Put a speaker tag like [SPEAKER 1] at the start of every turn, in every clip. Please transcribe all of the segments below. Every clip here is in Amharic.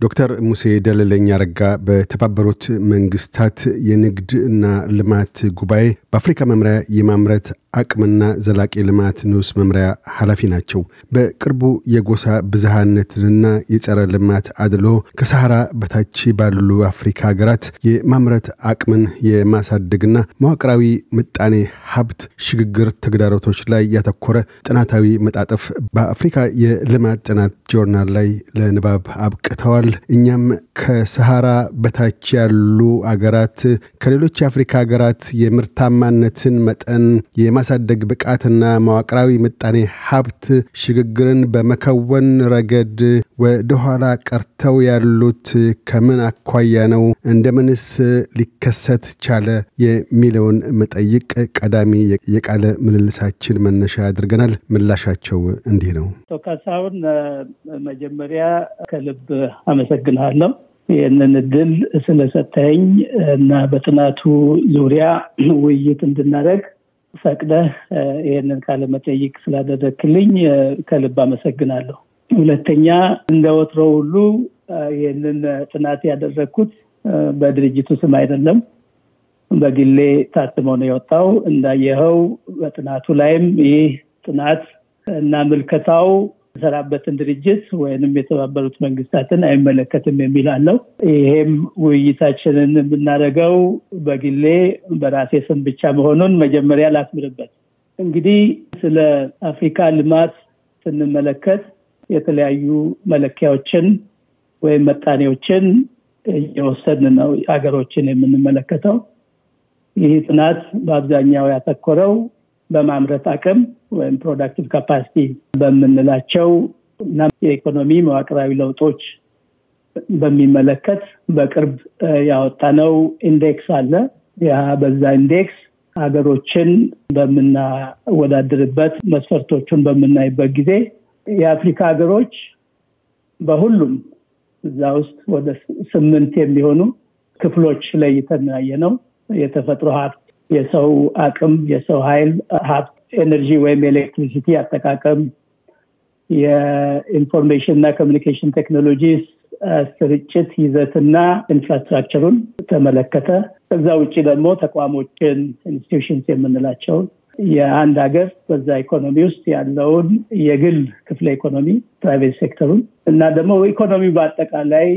[SPEAKER 1] ዶክተር ሙሴ ደለለኝ አረጋ በተባበሩት መንግስታት የንግድ እና ልማት ጉባኤ በአፍሪካ መምሪያ የማምረት አቅምና ዘላቂ ልማት ንዑስ መምሪያ ኃላፊ ናቸው። በቅርቡ የጎሳ ብዝሃነትንና የጸረ ልማት አድሎ ከሰሐራ በታች ባሉ አፍሪካ ሀገራት የማምረት አቅምን የማሳደግና መዋቅራዊ ምጣኔ ሀብት ሽግግር ተግዳሮቶች ላይ ያተኮረ ጥናታዊ መጣጥፍ በአፍሪካ የልማት ጥናት ጆርናል ላይ ለንባብ አብቅተዋል። እኛም ከሰሐራ በታች ያሉ አገራት ከሌሎች የአፍሪካ ሀገራት የምርታማነትን መጠን የማሳደግ ብቃትና መዋቅራዊ ምጣኔ ሀብት ሽግግርን በመከወን ረገድ ወደኋላ ቀርተው ያሉት ከምን አኳያ ነው? እንደምንስ ሊከሰት ቻለ? የሚለውን መጠይቅ ቀዳሚ የቃለ ምልልሳችን መነሻ አድርገናል። ምላሻቸው እንዲህ ነው።
[SPEAKER 2] ካሳሁን፣ መጀመሪያ ከልብ አመሰግንሃለሁ ይህንን እድል ስለሰጠኝ እና በጥናቱ ዙሪያ ውይይት እንድናደርግ ፈቅደህ ይህንን ቃለመጠይቅ ስላደረግክልኝ ከልብ አመሰግናለሁ። ሁለተኛ እንደ ወትሮ ሁሉ ይህንን ጥናት ያደረግኩት በድርጅቱ ስም አይደለም፣ በግሌ ታትሞ ነው የወጣው። እንዳየኸው በጥናቱ ላይም ይህ ጥናት እና ምልከታው የሰራበትን ድርጅት ወይንም የተባበሩት መንግስታትን አይመለከትም የሚል አለው። ይሄም ውይይታችንን የምናደርገው በግሌ በራሴ ስም ብቻ መሆኑን መጀመሪያ ላስምርበት። እንግዲህ ስለ አፍሪካ ልማት ስንመለከት የተለያዩ መለኪያዎችን ወይም መጣኔዎችን እየወሰድን ነው ሀገሮችን የምንመለከተው። ይህ ጥናት በአብዛኛው ያተኮረው በማምረት አቅም ወይም productive capacity በምንላቸው እና የኢኮኖሚ መዋቅራዊ ለውጦች በሚመለከት በቅርብ ያወጣነው index አለ። ያ በዛ index ሀገሮችን በምናወዳድርበት መስፈርቶቹን በምናይበት ጊዜ የአፍሪካ ሀገሮች በሁሉም እዛ ውስጥ ወደ ስምንት የሚሆኑ ክፍሎች ለይተን ያየነው። የተፈጥሮ ሀብት፣ የሰው አቅም፣ የሰው ኃይል ሀብት energy ወይም electricity አጠቃቀም፣ የ information እና communication technologies ስርጭት ይዘትና infrastructure ሩን ተመለከተ። ከዛ ውጭ ደግሞ ተቋሞችን institutions የምንላቸውን የአንድ ሀገር በዛ ኢኮኖሚ ውስጥ ያለውን የግል ክፍለ ኢኮኖሚ private sector ሩን እና ደግሞ ኢኮኖሚ በአጠቃላይ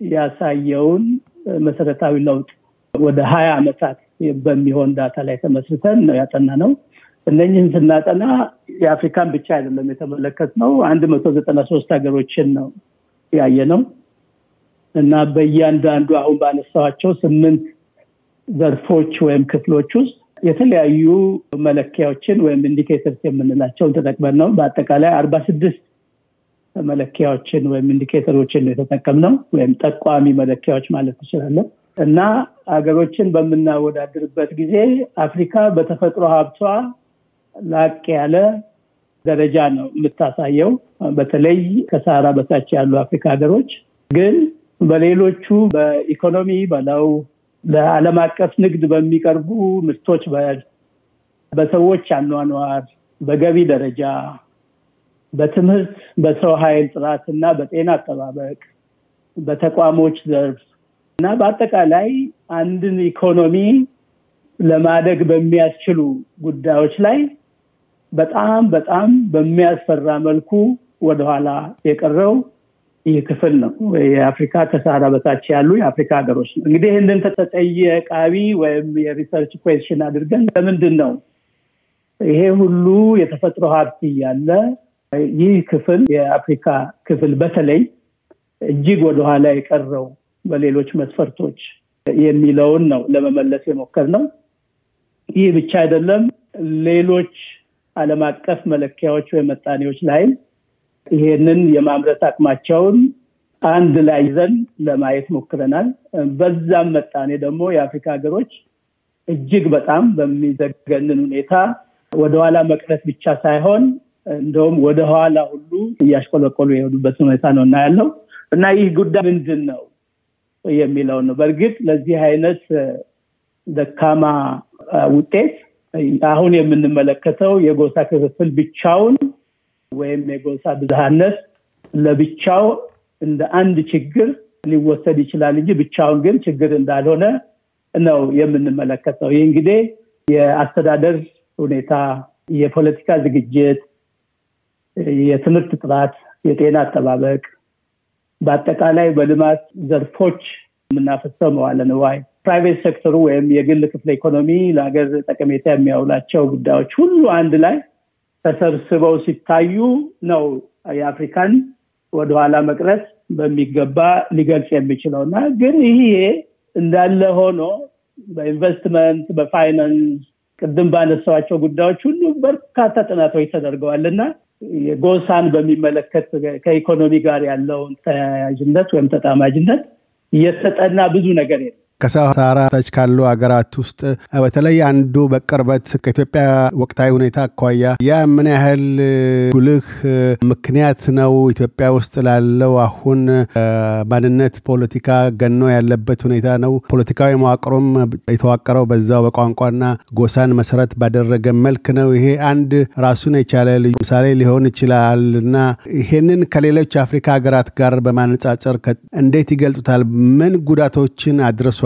[SPEAKER 2] ያሳየውን መሰረታዊ ለውጥ ወደ ሀያ ዓመታት በሚሆን data ላይ ተመስርተን ነው ያጠናነው። እነኝህን ስናጠና የአፍሪካን ብቻ አይደለም የተመለከትነው አንድ መቶ ዘጠና ሶስት ሀገሮችን ነው ያየነው እና በእያንዳንዱ አሁን ባነሳኋቸው ስምንት ዘርፎች ወይም ክፍሎች ውስጥ የተለያዩ መለኪያዎችን ወይም indicators የምንላቸውን ተጠቅመን ነው። በአጠቃላይ አርባ ስድስት መለኪያዎችን ወይም indicator ኦችን የተጠቀምነው ወይም ጠቋሚ መለኪያዎች ማለት ትችላለን። እና ሀገሮችን በምናወዳድርበት ጊዜ አፍሪካ በተፈጥሮ ሀብቷ ላቅ ያለ ደረጃ ነው የምታሳየው። በተለይ ከሰሃራ በታች ያሉ አፍሪካ ሀገሮች ግን በሌሎቹ በኢኮኖሚ በለው ለዓለም አቀፍ ንግድ በሚቀርቡ ምርቶች በሰዎች አኗኗር፣ በገቢ ደረጃ፣ በትምህርት፣ በሰው ኃይል ጥራት እና በጤና አጠባበቅ፣ በተቋሞች ዘርፍ እና በአጠቃላይ አንድን ኢኮኖሚ ለማደግ በሚያስችሉ ጉዳዮች ላይ በጣም በጣም በሚያስፈራ መልኩ ወደኋላ የቀረው ክፍል ነው። የአፍሪካ ከሰሃራ በታች ያሉ የአፍሪካ ሀገሮች ነው። እንግዲህ ይህንን ተጠየቃዊ ወይም የሪሰርች ኩዌስችን አድርገን ለምንድን ነው ይሄ ሁሉ የተፈጥሮ ሀብት እያለ ይህ ክፍል የአፍሪካ ክፍል በተለይ እጅግ ወደኋላ የቀረው በሌሎች መስፈርቶች የሚለውን ነው ለመመለስ የሞከርነው። ይህ ብቻ አይደለም። ሌሎች ዓለም አቀፍ መለኪያዎች ወይም መጣኔዎች ላይም ይሄንን የማምረት አቅማቸውን አንድ ላይ ይዘን ለማየት ሞክረናል። በዛም መጣኔ ደግሞ የአፍሪካ ሀገሮች እጅግ በጣም በሚዘገንን ሁኔታ ወደኋላ መቅረት ብቻ ሳይሆን እንደውም ወደኋላ ሁሉ እያሽቆለቆሉ የሄዱበት ሁኔታ ነው እና ያለው እና ይህ ጉዳይ ምንድን ነው የሚለው ነው። በእርግጥ ለዚህ አይነት ደካማ ውጤት አሁን የምንመለከተው የጎሳ ክፍፍል ብቻውን ወይም የጎሳ ብዝሃነት ለብቻው እንደ አንድ ችግር ሊወሰድ ይችላል እንጂ ብቻውን ግን ችግር እንዳልሆነ ነው የምንመለከተው። ይህ እንግዲህ የአስተዳደር ሁኔታ፣ የፖለቲካ ዝግጅት፣ የትምህርት ጥራት፣ የጤና አጠባበቅ፣ በአጠቃላይ በልማት ዘርፎች የምናፈሰው መዋለ ንዋይ፣ private sector ሩ ወይም የግል ክፍለ ኢኮኖሚ ለሀገር ጠቀሜታ የሚያውላቸው ጉዳዮች ሁሉ አንድ ላይ ተሰብስበው ሲታዩ ነው የአፍሪካን ወደኋላ መቅረት በሚገባ ሊገልጽ የሚችለው እና ግን ይሄ እንዳለ ሆኖ በኢንቨስትመንት በፋይናንስ ቅድም ባነሳዋቸው ጉዳዮች ሁሉ በርካታ ጥናቶች ተደርገዋል እና የጎሳን በሚመለከት ከኢኮኖሚ ጋር ያለውን ተያያዥነት ወይም ተጣማጅነት እየተጠና ብዙ ነገር የለም።
[SPEAKER 1] ከሰሃራ ታች ካሉ ሀገራት ውስጥ በተለይ አንዱ በቅርበት ከኢትዮጵያ ወቅታዊ ሁኔታ አኳያ ያ ምን ያህል ጉልህ ምክንያት ነው ኢትዮጵያ ውስጥ ላለው አሁን ማንነት ፖለቲካ ገኖ ያለበት ሁኔታ ነው። ፖለቲካዊ መዋቅሩም የተዋቀረው በዛው በቋንቋና ጎሳን መሰረት ባደረገ መልክ ነው። ይሄ አንድ ራሱን የቻለ ልዩ ምሳሌ ሊሆን ይችላል እና ይሄንን ከሌሎች አፍሪካ ሀገራት ጋር በማነጻጸር እንዴት ይገልጹታል? ምን ጉዳቶችን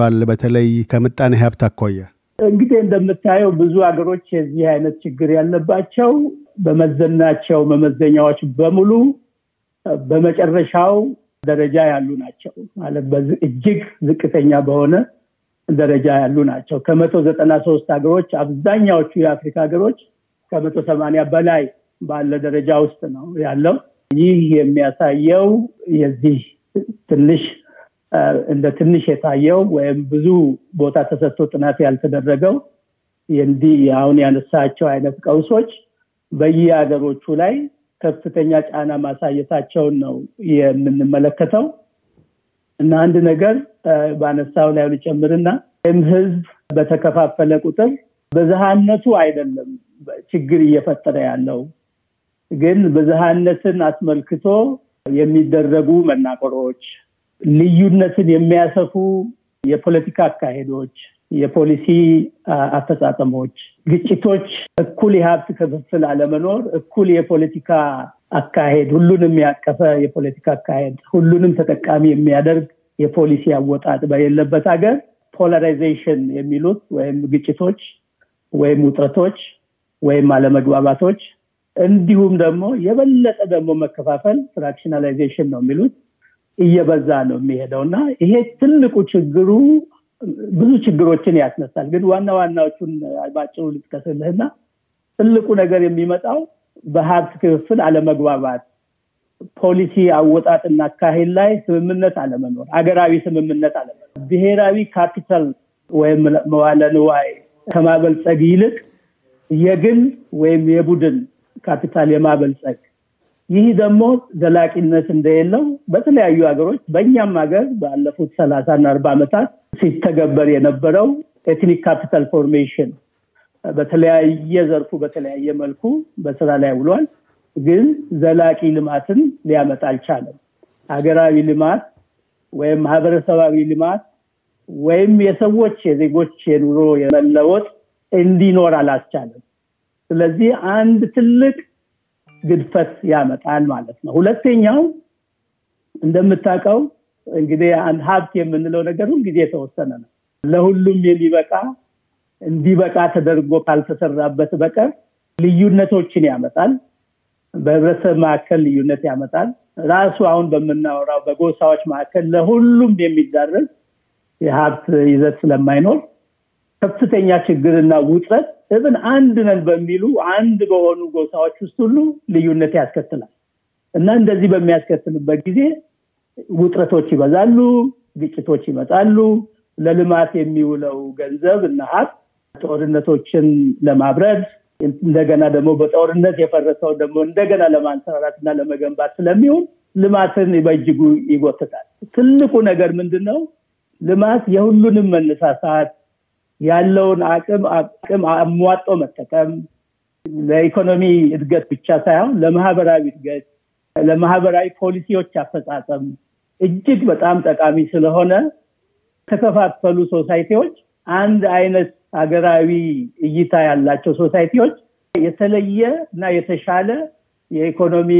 [SPEAKER 1] አድርሷል? በተለይ ከምጣኔ ሀብት አኳያ
[SPEAKER 2] እንግዲህ እንደምታየው ብዙ ሀገሮች የዚህ አይነት ችግር ያለባቸው በመዘናቸው መመዘኛዎች በሙሉ በመጨረሻው ደረጃ ያሉ ናቸው። ማለት እጅግ ዝቅተኛ በሆነ ደረጃ ያሉ ናቸው። ከመቶ ዘጠና ሶስት ሀገሮች አብዛኛዎቹ የአፍሪካ ሀገሮች ከመቶ ሰማንያ በላይ ባለ ደረጃ ውስጥ ነው ያለው። ይህ የሚያሳየው የዚህ ትንሽ እንደ ትንሽ የታየው ወይም ብዙ ቦታ ተሰጥቶ ጥናት ያልተደረገው እንዲህ አሁን ያነሳቸው አይነት ቀውሶች በየሀገሮቹ ላይ ከፍተኛ ጫና ማሳየታቸውን ነው የምንመለከተው። እና አንድ ነገር በአነሳው ላይ ልጨምርና ወይም ህዝብ በተከፋፈለ ቁጥር ብዝሃነቱ አይደለም ችግር እየፈጠረ ያለው። ግን ብዝሃነትን አስመልክቶ የሚደረጉ መናቆሮች ልዩነትን የሚያሰፉ የፖለቲካ አካሄዶች፣ የፖሊሲ አፈጻጸሞች፣ ግጭቶች፣ እኩል የሀብት ክፍፍል አለመኖር፣ እኩል የፖለቲካ አካሄድ፣ ሁሉንም ያቀፈ የፖለቲካ አካሄድ፣ ሁሉንም ተጠቃሚ የሚያደርግ የፖሊሲ አወጣጥ በሌለበት ሀገር polarization የሚሉት ወይም ግጭቶች ወይም ውጥረቶች ወይም አለመግባባቶች እንዲሁም ደግሞ የበለጠ ደግሞ መከፋፈል fractionalization ነው የሚሉት እየበዛ ነው የሚሄደው እና ይሄ ትልቁ ችግሩ ብዙ ችግሮችን ያስነሳል። ግን ዋና ዋናዎቹን ባጭሩ ልጥቀስልህና ትልቁ ነገር የሚመጣው በሀብት ክፍፍል አለመግባባት፣ ፖሊሲ አወጣጥና አካሄድ ላይ ስምምነት አለመኖር፣ አገራዊ ስምምነት አለመኖር፣ ብሔራዊ ካፒታል ወይም መዋለ ንዋይ ከማበልጸግ ይልቅ የግል ወይም የቡድን ካፒታል የማበልጸግ ይህ ደግሞ ዘላቂነት እንደሌለው በተለያዩ ሀገሮች በእኛም ሀገር ባለፉት ሰላሳ እና አርባ ዓመታት ሲተገበር የነበረው ethnic capital formation በተለያየ ዘርፉ በተለያየ መልኩ በስራ ላይ ውሏል። ግን ዘላቂ ልማትን ሊያመጣ አልቻለም። ሀገራዊ ልማት ወይም ማህበረሰባዊ ልማት ወይም የሰዎች የዜጎች የኑሮ የመለወጥ እንዲኖር አላስቻለም። ስለዚህ አንድ ትልቅ ግድፈት ያመጣል ማለት ነው። ሁለተኛው እንደምታውቀው እንግዲህ አንድ ሀብት የምንለው ነገር ሁልጊዜ የተወሰነ ነው። ለሁሉም የሚበቃ እንዲበቃ ተደርጎ ካልተሰራበት በቀር ልዩነቶችን ያመጣል። በህብረተሰብ መካከል ልዩነት ያመጣል። ራሱ አሁን በምናወራው በጎሳዎች መካከል ለሁሉም የሚዳረስ የሀብት ይዘት ስለማይኖር ከፍተኛ ችግርና ውጥረት እብን አንድ ነን በሚሉ አንድ በሆኑ ጎሳዎች ውስጥ ሁሉ ልዩነት ያስከትላል እና እንደዚህ በሚያስከትልበት ጊዜ ውጥረቶች ይበዛሉ፣ ግጭቶች ይመጣሉ። ለልማት የሚውለው ገንዘብ እና ሀብት ጦርነቶችን ለማብረድ እንደገና ደግሞ በጦርነት የፈረሰው ደግሞ እንደገና ለማንሰራራት እና ለመገንባት ስለሚሆን ልማትን በእጅጉ ይጎትታል። ትልቁ ነገር ምንድን ነው? ልማት የሁሉንም መነሳሳት ያለውን አቅም አቅም አሟጦ መጠቀም ለኢኮኖሚ እድገት ብቻ ሳይሆን ለማህበራዊ እድገት፣ ለማህበራዊ ፖሊሲዎች አፈጻጸም እጅግ በጣም ጠቃሚ ስለሆነ የተከፋፈሉ ሶሳይቲዎች አንድ አይነት ሀገራዊ እይታ ያላቸው ሶሳይቲዎች የተለየ እና የተሻለ የኢኮኖሚ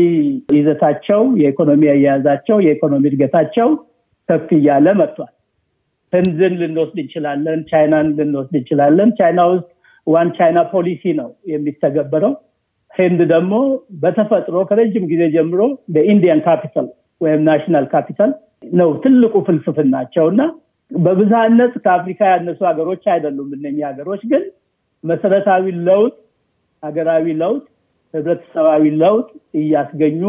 [SPEAKER 2] ይዘታቸው፣ የኢኮኖሚ አያያዛቸው፣ የኢኮኖሚ እድገታቸው ከፍ እያለ መጥቷል። ህንድን ልንወስድ እንችላለን። ቻይናን ልንወስድ እንችላለን። ቻይና ውስጥ One China policy ነው የሚተገበረው። ህንድ ደግሞ በተፈጥሮ ከረጅም ጊዜ ጀምሮ በ Indian capital ወይም national capital ነው ትልቁ ፍልስፍናቸው እና በብዝሃነት ከአፍሪካ ያነሱ ሀገሮች አይደሉም። እነኚህ ሀገሮች ግን መሰረታዊ ለውጥ፣ ሀገራዊ ለውጥ፣ ህብረተሰባዊ ለውጥ እያስገኙ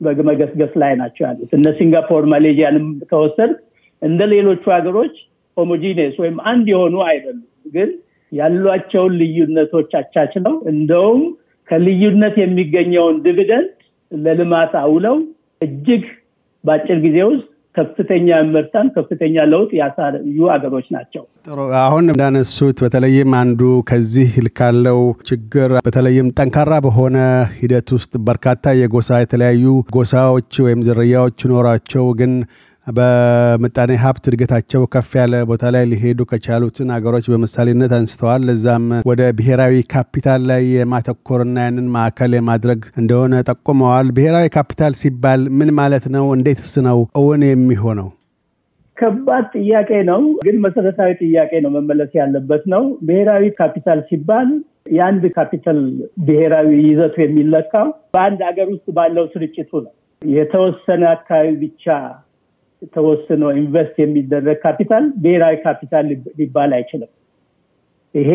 [SPEAKER 2] በመገስገስ ላይ ናቸው ያሉት። እነ ሲንጋፖር፣ ማሌዥያንም ከወሰድን እንደ ሌሎቹ ሀገሮች homogeneous ወይም አንድ የሆኑ አይደሉም። ግን ያሏቸውን ልዩነቶች አቻችለው እንደውም ከልዩነት የሚገኘውን dividend ለልማት አውለው እጅግ በአጭር ጊዜ ውስጥ ከፍተኛ ምርታማነት ከፍተኛ ለውጥ ያሳዩ አገሮች ናቸው።
[SPEAKER 1] ጥሩ። አሁን እንዳነሱት በተለይም አንዱ ከዚህ ካለው ችግር በተለይም ጠንካራ በሆነ ሂደት ውስጥ በርካታ የጎሳ የተለያዩ ጎሳዎች ወይም ዝርያዎች ኖሯቸው ግን በምጣኔ ሀብት እድገታቸው ከፍ ያለ ቦታ ላይ ሊሄዱ ከቻሉትን አገሮች በምሳሌነት አንስተዋል። ለዛም ወደ ብሔራዊ ካፒታል ላይ የማተኮርና ያንን ማዕከል የማድረግ እንደሆነ ጠቁመዋል። ብሔራዊ ካፒታል ሲባል ምን ማለት ነው? እንዴትስ ነው እውን የሚሆነው?
[SPEAKER 2] ከባድ ጥያቄ ነው፣ ግን መሰረታዊ ጥያቄ ነው፣ መመለስ ያለበት ነው። ብሔራዊ ካፒታል ሲባል የአንድ ካፒታል ብሔራዊ ይዘቱ የሚለካው በአንድ ሀገር ውስጥ ባለው ስርጭቱ ነው። የተወሰነ አካባቢ ብቻ ተወስኖ invest የሚደረግ ካፒታል ብሔራዊ ካፒታል ሊባል አይችልም። ይሄ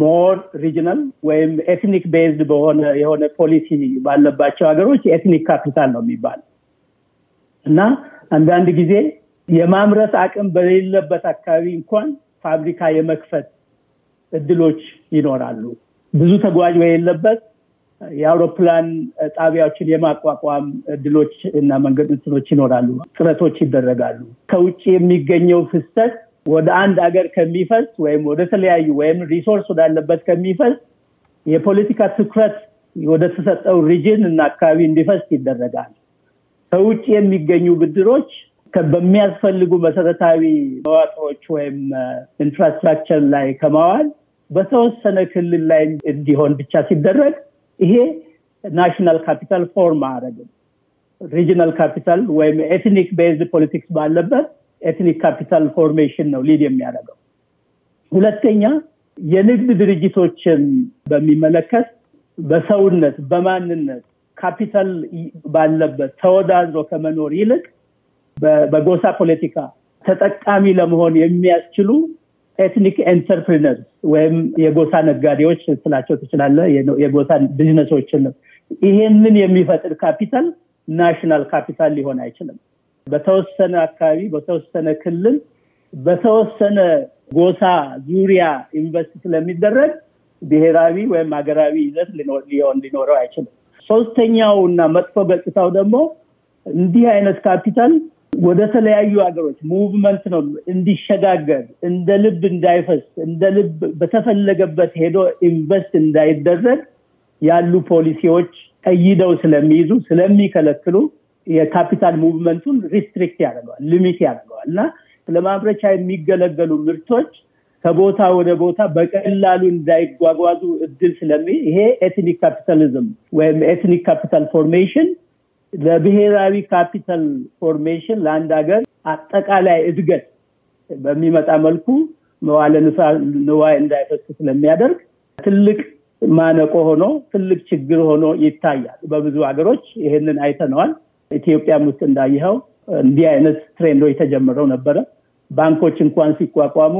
[SPEAKER 2] more regional ወይም ethnic based በሆነ የሆነ ፖሊሲ ባለባቸው ሀገሮች የ ethnic capital ነው የሚባል እና አንዳንድ ጊዜ የማምረት አቅም በሌለበት አካባቢ እንኳን ፋብሪካ የመክፈት እድሎች ይኖራሉ። ብዙ ተጓዥ በሌለበት የአውሮፕላን ጣቢያዎችን የማቋቋም እድሎች እና መንገድ እንትኖች ይኖራሉ፣ ጥረቶች ይደረጋሉ። ከውጭ የሚገኘው ፍሰት ወደ አንድ ሀገር ከሚፈስ ወይም ወደ ተለያዩ ወይም resource ወዳለበት ከሚፈስ የፖለቲካ ትኩረት ወደ ተሰጠው region እና አካባቢ እንዲፈስ ይደረጋል። ከውጭ የሚገኙ ብድሮች በሚያስፈልጉ መሰረታዊ መዋቅሮች ወይም infrastructure ላይ ከማዋል በተወሰነ ክልል ላይ እንዲሆን ብቻ ሲደረግ ይሄ national capital form አያደረግም። regional capital ወይም ethnic based politics ባለበት ethnic capital formation ነው lead የሚያደርገው። ሁለተኛ የንግድ ድርጅቶችን በሚመለከት በሰውነት በማንነት ካፒታል ባለበት ተወዳድሮ ከመኖር ይልቅ በጎሳ ፖለቲካ ተጠቃሚ ለመሆን የሚያስችሉ ethnic entrepreneur ወይም የጎሳ ነጋዴዎች ልትላቸው ትችላለህ የጎሳ ቢዝነሶችን ይሄንን የሚፈጥር ካፒታል national capital ሊሆን አይችልም። በተወሰነ አካባቢ፣ በተወሰነ ክልል፣ በተወሰነ ጎሳ ዙሪያ invest ስለሚደረግ ብሔራዊ ወይም ሀገራዊ ይዘት ሊሆን ሊኖረው አይችልም። ሶስተኛው እና መጥፎ ገጽታው ደግሞ እንዲህ አይነት ካፒታል ወደ ተለያዩ ሀገሮች movement ነው እንዲሸጋገር እንደ ልብ እንዳይፈስ እንደ ልብ በተፈለገበት ሄዶ invest እንዳይደረግ ያሉ ፖሊሲዎች ቀይደው ስለሚይዙ ስለሚከለክሉ የካፒታል movement ኡን restrict ያደርገዋል፣ limit ያደርገዋል። እና ለማምረቻ የሚገለገሉ ምርቶች ከቦታ ወደ ቦታ በቀላሉ እንዳይጓጓዙ እድል ስለሚ ይሄ ethnic capitalism ወይም ethnic capital formation ለብሔራዊ capital formation ለአንድ ሀገር አጠቃላይ እድገት በሚመጣ መልኩ መዋለ ንዋይ እንዳይፈስ ስለሚያደርግ ትልቅ ማነቆ ሆኖ ትልቅ ችግር ሆኖ ይታያል። በብዙ ሀገሮች ይህንን አይተነዋል። ኢትዮጵያም ውስጥ እንዳይኸው እንዲህ አይነት trend ኦች ተጀምረው ነበረ። ባንኮች እንኳን ሲቋቋሙ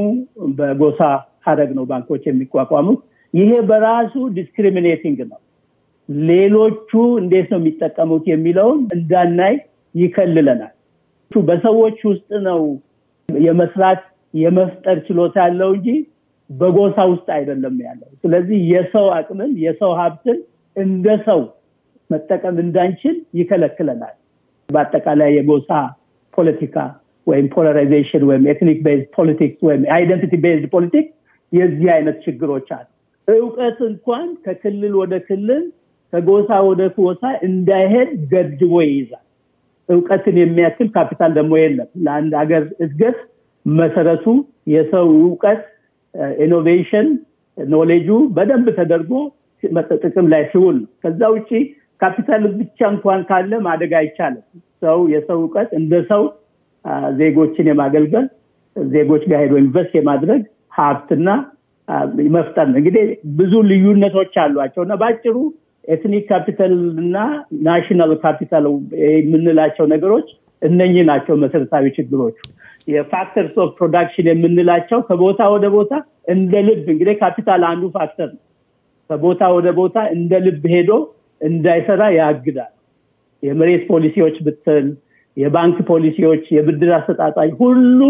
[SPEAKER 2] በጎሳ ሀረግ ነው ባንኮች የሚቋቋሙት። ይሄ በራሱ discriminating ነው። ሌሎቹ እንዴት ነው የሚጠቀሙት የሚለውን እንዳናይ ይከልለናል። በሰዎች ውስጥ ነው የመስራት የመፍጠር ችሎታ ያለው እንጂ በጎሳ ውስጥ አይደለም ያለው። ስለዚህ የሰው አቅምን የሰው ሀብትን እንደ ሰው መጠቀም እንዳንችል ይከለክለናል። በአጠቃላይ የጎሳ ፖለቲካ ወይም polarization ወይም ethnic based politics ወይም identity based politics የዚህ አይነት ችግሮች አሉ። እውቀት እንኳን ከክልል ወደ ክልል ከጎሳ ወደ ጎሳ እንዳይሄድ ገድቦ ይይዛል። እውቀትን የሚያክል ካፒታል ደግሞ የለም። ለአንድ ሀገር እድገት መሰረቱ የሰው እውቀት innovation knowledge ኡ በደንብ ተደርጎ ጥቅም ላይ ሲውል ነው ከዛ ውጭ ካፒታል ብቻ እንኳን ካለ ማደግ አይቻልም ሰው የሰው እውቀት እንደ ሰው ዜጎችን የማገልገል ዜጎች ጋር ሄዶ invest የማድረግ ሀብትና መፍጠር ነው እንግዲህ ብዙ ልዩነቶች አሏቸው እና በአጭሩ ethnic capital እና national capital የምንላቸው ነገሮች እነኚህ ናቸው መሰረታዊ ችግሮቹ። የ factors of production የምንላቸው ከቦታ ወደ ቦታ እንደ ልብ እንግዲህ ካፒታል አንዱ factor ነው። ከቦታ ወደ ቦታ እንደ ልብ ሄዶ እንዳይሰራ ያግዳል። የመሬት ፖሊሲዎች ብትል የባንክ ፖሊሲዎች የብድር አሰጣጡ ሁሉ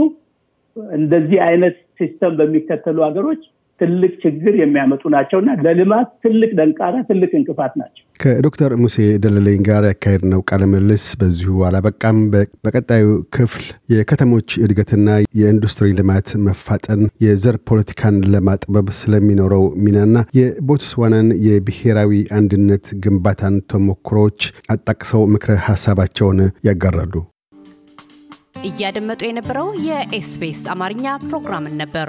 [SPEAKER 2] እንደዚህ አይነት system በሚከተሉ ሀገሮች ትልቅ ችግር የሚያመጡ ናቸውና ለልማት ትልቅ ደንቃራ ትልቅ እንቅፋት ናቸው።
[SPEAKER 1] ከዶክተር ሙሴ ደለለኝ ጋር ያካሄድ ነው ቃለ ምልልስ በዚሁ አላበቃም። በቀጣዩ ክፍል የከተሞች እድገትና የኢንዱስትሪ ልማት መፋጠን የዘር ፖለቲካን ለማጥበብ ስለሚኖረው ሚናና የቦትስዋናን የብሔራዊ አንድነት ግንባታን ተሞክሮዎች አጣቅሰው ምክረ ሀሳባቸውን ያጋራሉ።
[SPEAKER 3] እያደመጡ የነበረው የኤስቢኤስ አማርኛ ፕሮግራምን ነበር